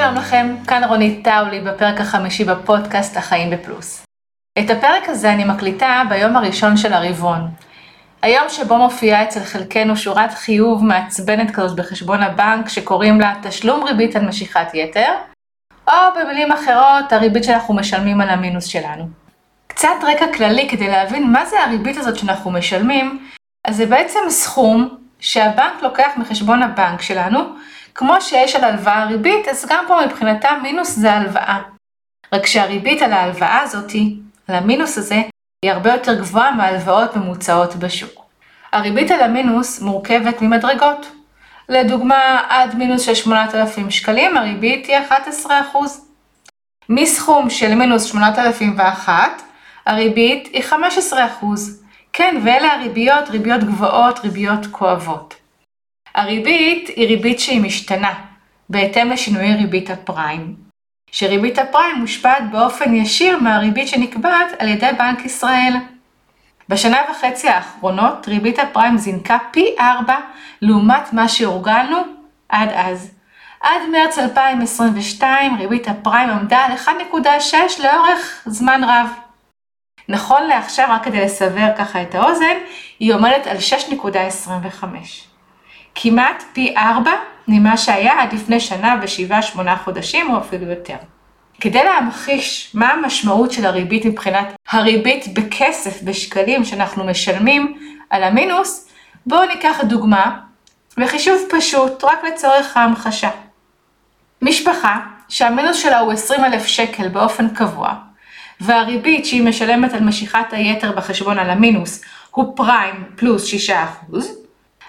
שלום לכם, כאן רונית טאולי בפרק החמישי בפודקאסט החיים בפלוס. את הפרק הזה אני מקליטה ביום הראשון של הרבעון. היום שבו מופיעה אצל חלקנו שורת חיוב מעצבנת כזאת בחשבון הבנק שקוראים לה תשלום ריבית על משיכת יתר, או במילים אחרות הריבית שאנחנו משלמים על המינוס שלנו. קצת רקע כללי כדי להבין מה זה הריבית הזאת שאנחנו משלמים, אז זה בעצם סכום שהבנק לוקח מחשבון הבנק שלנו, כמו שיש על הלוואה ריבית, אז גם פה מבחינתם מינוס זה הלוואה. רק שהריבית על ההלוואה הזאתי, על המינוס הזה, היא הרבה יותר גבוהה מהלוואות ממוצעות בשוק. הריבית על המינוס מורכבת ממדרגות. לדוגמה, עד מינוס של 8,000 שקלים הריבית היא 11%. מסכום של מינוס 8,001 הריבית היא 15%. כן, ואלה הריביות, ריביות גבוהות, ריביות כואבות. הריבית היא ריבית שהיא משתנה, בהתאם לשינויי ריבית הפריים, שריבית הפריים מושפעת באופן ישיר מהריבית שנקבעת על ידי בנק ישראל. בשנה וחצי האחרונות ריבית הפריים זינקה פי 4 לעומת מה שהורגלנו עד אז. עד מרץ 2022 ריבית הפריים עמדה על 1.6 לאורך זמן רב. נכון לעכשיו, רק כדי לסבר ככה את האוזן, היא עומדת על 6.25. כמעט פי 4 ממה שהיה עד לפני שנה ושבעה-שמונה חודשים או אפילו יותר. כדי להמחיש מה המשמעות של הריבית מבחינת הריבית בכסף, בשקלים שאנחנו משלמים על המינוס, בואו ניקח דוגמה בחישוב פשוט, רק לצורך ההמחשה. משפחה שהמינוס שלה הוא 20 אלף שקל באופן קבוע, והריבית שהיא משלמת על משיכת היתר בחשבון על המינוס הוא פריים פלוס 6%,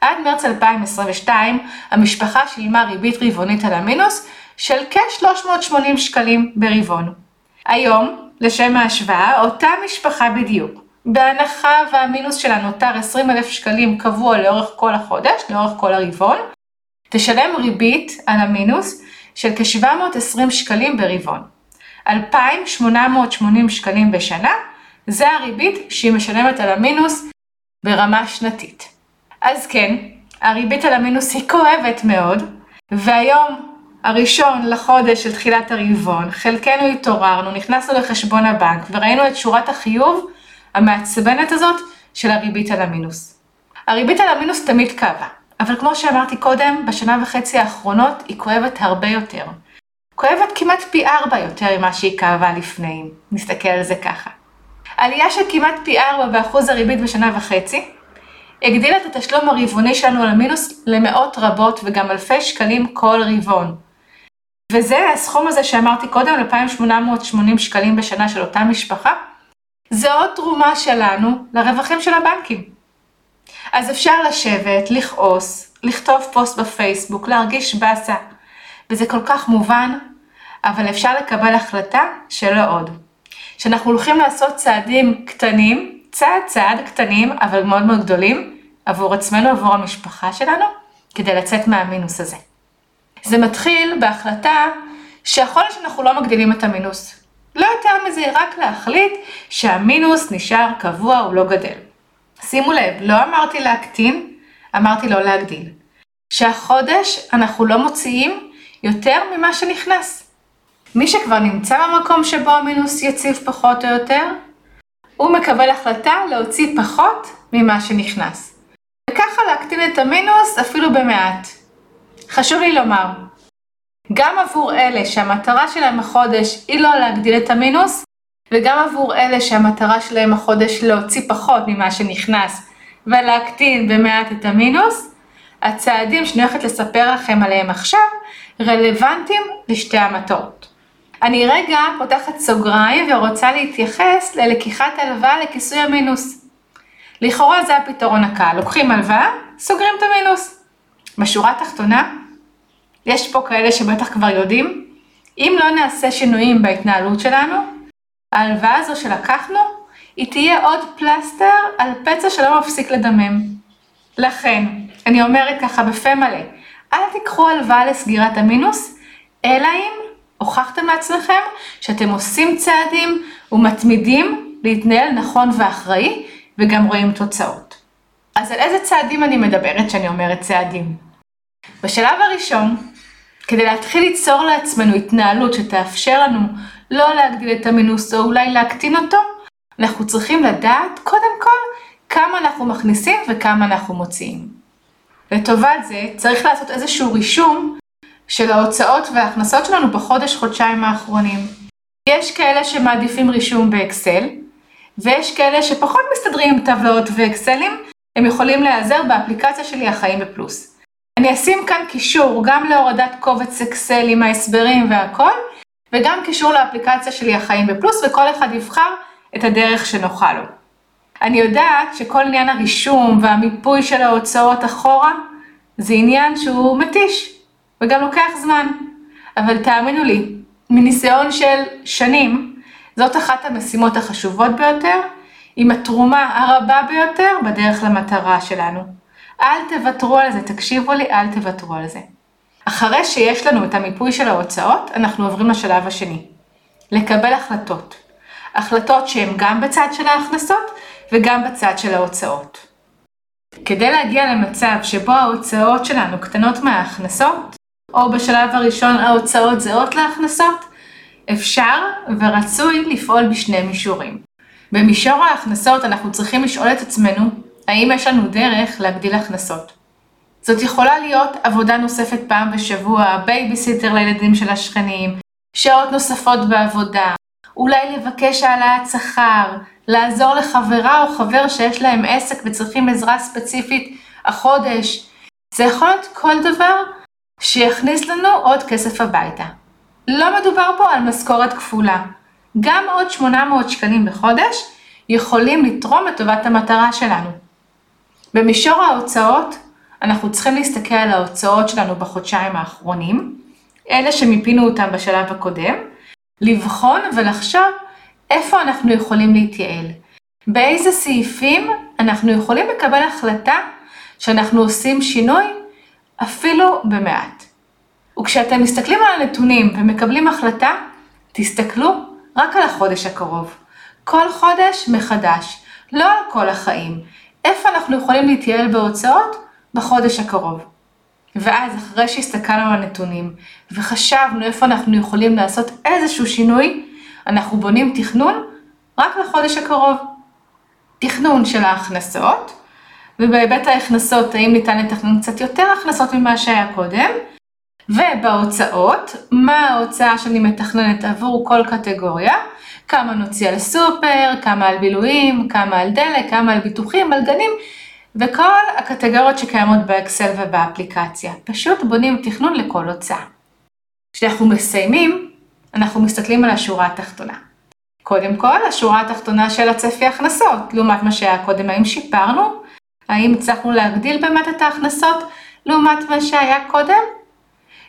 עד מרץ 2022 המשפחה שילמה ריבית רבעונית על המינוס של כ-380 שקלים ברבעון. היום, לשם ההשוואה, אותה משפחה בדיוק, בהנחה והמינוס שלה נותר 20 אלף שקלים קבוע לאורך כל החודש, לאורך כל הרבעון, תשלם ריבית על המינוס של כ-720 שקלים ברבעון. 2,880 שקלים בשנה, זה הריבית שהיא משלמת על המינוס ברמה שנתית. אז כן, הריבית על המינוס היא כואבת מאוד, והיום הראשון לחודש של תחילת הרבעון, חלקנו התעוררנו, נכנסנו לחשבון הבנק וראינו את שורת החיוב המעצבנת הזאת של הריבית על המינוס. הריבית על המינוס תמיד כאבה, אבל כמו שאמרתי קודם, בשנה וחצי האחרונות היא כואבת הרבה יותר. כואבת כמעט פי ארבע יותר ממה שהיא כאבה לפני, נסתכל על זה ככה. עלייה של כמעט פי ארבע באחוז הריבית בשנה וחצי, הגדילה את התשלום הרבעוני שלנו על המינוס למאות רבות וגם אלפי שקלים כל רבעון. וזה הסכום הזה שאמרתי קודם, 2,880 שקלים בשנה של אותה משפחה, זה עוד תרומה שלנו לרווחים של הבנקים. אז אפשר לשבת, לכעוס, לכתוב פוסט בפייסבוק, להרגיש באסה, וזה כל כך מובן, אבל אפשר לקבל החלטה שלא עוד. שאנחנו הולכים לעשות צעדים קטנים, צעד צעד קטנים, אבל מאוד מאוד גדולים, עבור עצמנו, עבור המשפחה שלנו, כדי לצאת מהמינוס הזה. זה מתחיל בהחלטה להיות שאנחנו לא מגדילים את המינוס. לא יותר מזה, רק להחליט שהמינוס נשאר קבוע, הוא לא גדל. שימו לב, לא אמרתי להקטין, אמרתי לא להגדיל. שהחודש אנחנו לא מוציאים יותר ממה שנכנס. מי שכבר נמצא במקום שבו המינוס יציב פחות או יותר, הוא מקבל החלטה להוציא פחות ממה שנכנס. וככה להקטין את המינוס אפילו במעט. חשוב לי לומר, גם עבור אלה שהמטרה שלהם החודש היא לא להגדיל את המינוס, וגם עבור אלה שהמטרה שלהם החודש להוציא פחות ממה שנכנס ולהקטין במעט את המינוס, הצעדים שאני הולכת לספר לכם עליהם עכשיו רלוונטיים לשתי המטרות. אני רגע פותחת סוגריים ורוצה להתייחס ללקיחת הלוואה לכיסוי המינוס. לכאורה זה הפתרון הקל, לוקחים הלוואה, סוגרים את המינוס. בשורה התחתונה, יש פה כאלה שבטח כבר יודעים, אם לא נעשה שינויים בהתנהלות שלנו, ההלוואה הזו שלקחנו, היא תהיה עוד פלסטר על פצע שלא מפסיק לדמם. לכן, אני אומרת ככה בפה מלא, אל תיקחו הלוואה לסגירת המינוס, אלא אם הוכחתם לעצמכם שאתם עושים צעדים ומתמידים להתנהל נכון ואחראי וגם רואים תוצאות. אז על איזה צעדים אני מדברת כשאני אומרת צעדים? בשלב הראשון, כדי להתחיל ליצור לעצמנו התנהלות שתאפשר לנו לא להגדיל את המינוס או אולי להקטין אותו, אנחנו צריכים לדעת קודם כל כמה אנחנו מכניסים וכמה אנחנו מוציאים. לטובת זה צריך לעשות איזשהו רישום של ההוצאות וההכנסות שלנו בחודש-חודשיים האחרונים. יש כאלה שמעדיפים רישום באקסל, ויש כאלה שפחות מסתדרים עם טבלאות ואקסלים, הם יכולים להיעזר באפליקציה שלי החיים בפלוס. אני אשים כאן קישור גם להורדת קובץ אקסל עם ההסברים והכל, וגם קישור לאפליקציה שלי החיים בפלוס, וכל אחד יבחר את הדרך שנוחה לו. אני יודעת שכל עניין הרישום והמיפוי של ההוצאות אחורה, זה עניין שהוא מתיש, וגם לוקח זמן. אבל תאמינו לי, מניסיון של שנים, זאת אחת המשימות החשובות ביותר, עם התרומה הרבה ביותר בדרך למטרה שלנו. אל תוותרו על זה, תקשיבו לי, אל תוותרו על זה. אחרי שיש לנו את המיפוי של ההוצאות, אנחנו עוברים לשלב השני. לקבל החלטות. החלטות שהן גם בצד של ההכנסות וגם בצד של ההוצאות. כדי להגיע למצב שבו ההוצאות שלנו קטנות מההכנסות, או בשלב הראשון ההוצאות זהות להכנסות, אפשר ורצוי לפעול בשני מישורים. במישור ההכנסות אנחנו צריכים לשאול את עצמנו האם יש לנו דרך להגדיל הכנסות. זאת יכולה להיות עבודה נוספת פעם בשבוע, בייביסיטר לילדים של השכנים, שעות נוספות בעבודה, אולי לבקש העלאת שכר, לעזור לחברה או חבר שיש להם עסק וצריכים עזרה ספציפית החודש. זה יכול להיות כל דבר שיכניס לנו עוד כסף הביתה. לא מדובר פה על משכורת כפולה. גם עוד 800 שקלים בחודש יכולים לתרום לטובת המטרה שלנו. במישור ההוצאות, אנחנו צריכים להסתכל על ההוצאות שלנו בחודשיים האחרונים, אלה שמיפינו אותם בשלב הקודם, לבחון ולחשוב איפה אנחנו יכולים להתייעל, באיזה סעיפים אנחנו יכולים לקבל החלטה שאנחנו עושים שינוי אפילו במעט. וכשאתם מסתכלים על הנתונים ומקבלים החלטה, תסתכלו רק על החודש הקרוב. כל חודש מחדש, לא על כל החיים. איפה אנחנו יכולים להתייעל בהוצאות? בחודש הקרוב. ואז אחרי שהסתכלנו על הנתונים וחשבנו איפה אנחנו יכולים לעשות איזשהו שינוי, אנחנו בונים תכנון רק לחודש הקרוב. תכנון של ההכנסות, ובהיבט ההכנסות האם ניתן לתכנון קצת יותר הכנסות ממה שהיה קודם, ובהוצאות, מה ההוצאה שאני מתכננת עבור כל קטגוריה, כמה נוציא על סופר, כמה על בילויים, כמה על דלק, כמה על ביטוחים, על גנים, וכל הקטגוריות שקיימות באקסל ובאפליקציה. פשוט בונים תכנון לכל הוצאה. כשאנחנו מסיימים, אנחנו מסתכלים על השורה התחתונה. קודם כל, השורה התחתונה של הצפי הכנסות, לעומת מה שהיה קודם, האם שיפרנו? האם הצלחנו להגדיל באמת את ההכנסות לעומת מה שהיה קודם?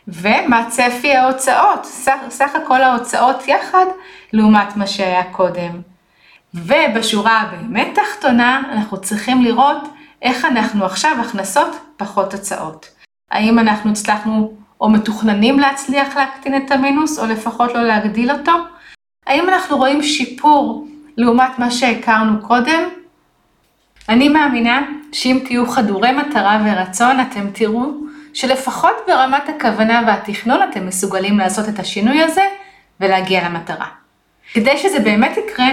ומה צפי ההוצאות, סך, סך הכל ההוצאות יחד לעומת מה שהיה קודם. ובשורה הבאמת תחתונה אנחנו צריכים לראות איך אנחנו עכשיו הכנסות פחות הוצאות. האם אנחנו הצלחנו או מתוכננים להצליח להקטין את המינוס או לפחות לא להגדיל אותו? האם אנחנו רואים שיפור לעומת מה שהכרנו קודם? אני מאמינה שאם תהיו חדורי מטרה ורצון אתם תראו שלפחות ברמת הכוונה והתכנון אתם מסוגלים לעשות את השינוי הזה ולהגיע למטרה. כדי שזה באמת יקרה,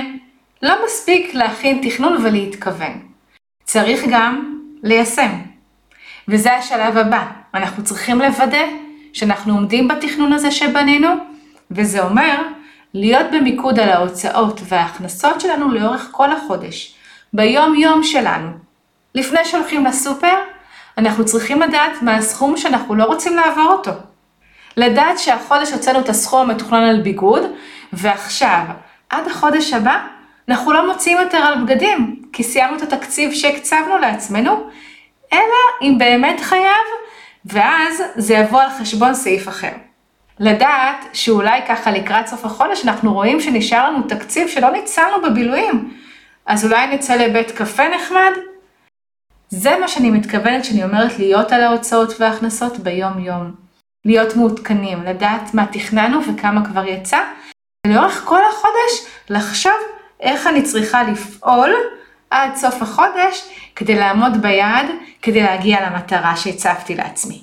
לא מספיק להכין תכנון ולהתכוון. צריך גם ליישם. וזה השלב הבא, אנחנו צריכים לוודא שאנחנו עומדים בתכנון הזה שבנינו, וזה אומר להיות במיקוד על ההוצאות וההכנסות שלנו לאורך כל החודש, ביום יום שלנו. לפני שהולכים לסופר, אנחנו צריכים לדעת מה הסכום שאנחנו לא רוצים לעבור אותו. לדעת שהחודש הוצאנו את הסכום המתוכנן על ביגוד, ועכשיו, עד החודש הבא, אנחנו לא מוציאים יותר על בגדים, כי סיימנו את התקציב שהקצבנו לעצמנו, אלא אם באמת חייב, ואז זה יבוא על חשבון סעיף אחר. לדעת שאולי ככה לקראת סוף החודש אנחנו רואים שנשאר לנו תקציב שלא ניצלנו בבילויים, אז אולי נצא לבית קפה נחמד? זה מה שאני מתכוונת כשאני אומרת להיות על ההוצאות וההכנסות ביום יום. להיות מעודכנים, לדעת מה תכננו וכמה כבר יצא, ולאורך כל החודש לחשוב איך אני צריכה לפעול עד סוף החודש כדי לעמוד ביעד, כדי להגיע למטרה שהצבתי לעצמי.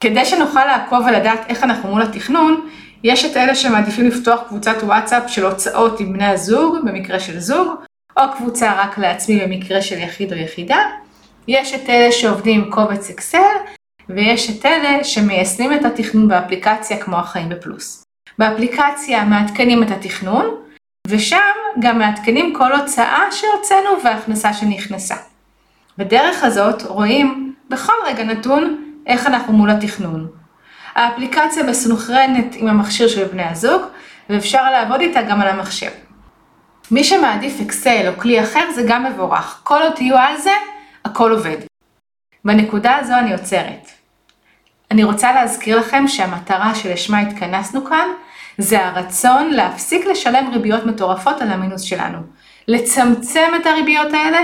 כדי שנוכל לעקוב ולדעת איך אנחנו מול התכנון, יש את אלה שמעדיפים לפתוח קבוצת וואטסאפ של הוצאות עם בני הזוג, במקרה של זוג, או קבוצה רק לעצמי במקרה של יחיד או יחידה. יש את אלה שעובדים עם קובץ אקסל, ויש את אלה שמיישמים את התכנון באפליקציה כמו החיים בפלוס. באפליקציה מעדכנים את התכנון, ושם גם מעדכנים כל הוצאה שהוצאנו והכנסה שנכנסה. בדרך הזאת רואים בכל רגע נתון איך אנחנו מול התכנון. האפליקציה מסונכרנת עם המכשיר של בני הזוג, ואפשר לעבוד איתה גם על המחשב. מי שמעדיף אקסל או כלי אחר זה גם מבורך, כל עוד תהיו על זה, הכל עובד. בנקודה הזו אני עוצרת. אני רוצה להזכיר לכם שהמטרה שלשמה התכנסנו כאן, זה הרצון להפסיק לשלם ריביות מטורפות על המינוס שלנו, לצמצם את הריביות האלה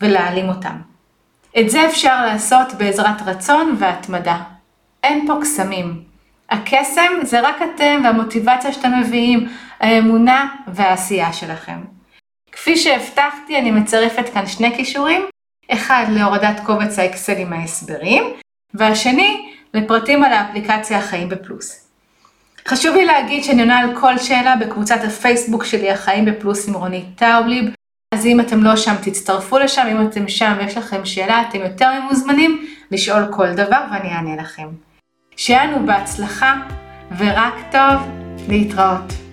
ולהעלים אותם. את זה אפשר לעשות בעזרת רצון והתמדה. אין פה קסמים. הקסם זה רק אתם והמוטיבציה שאתם מביאים, האמונה והעשייה שלכם. כפי שהבטחתי, אני מצרפת כאן שני כישורים, אחד להורדת קובץ האקסל עם ההסברים, והשני לפרטים על האפליקציה החיים בפלוס. חשוב לי להגיד שאני עונה על כל שאלה בקבוצת הפייסבוק שלי, החיים בפלוס עם רונית טאובליב, אז אם אתם לא שם, תצטרפו לשם, אם אתם שם ויש לכם שאלה, אתם יותר ממוזמנים לשאול כל דבר ואני אענה לכם. שיהיה לנו בהצלחה ורק טוב להתראות.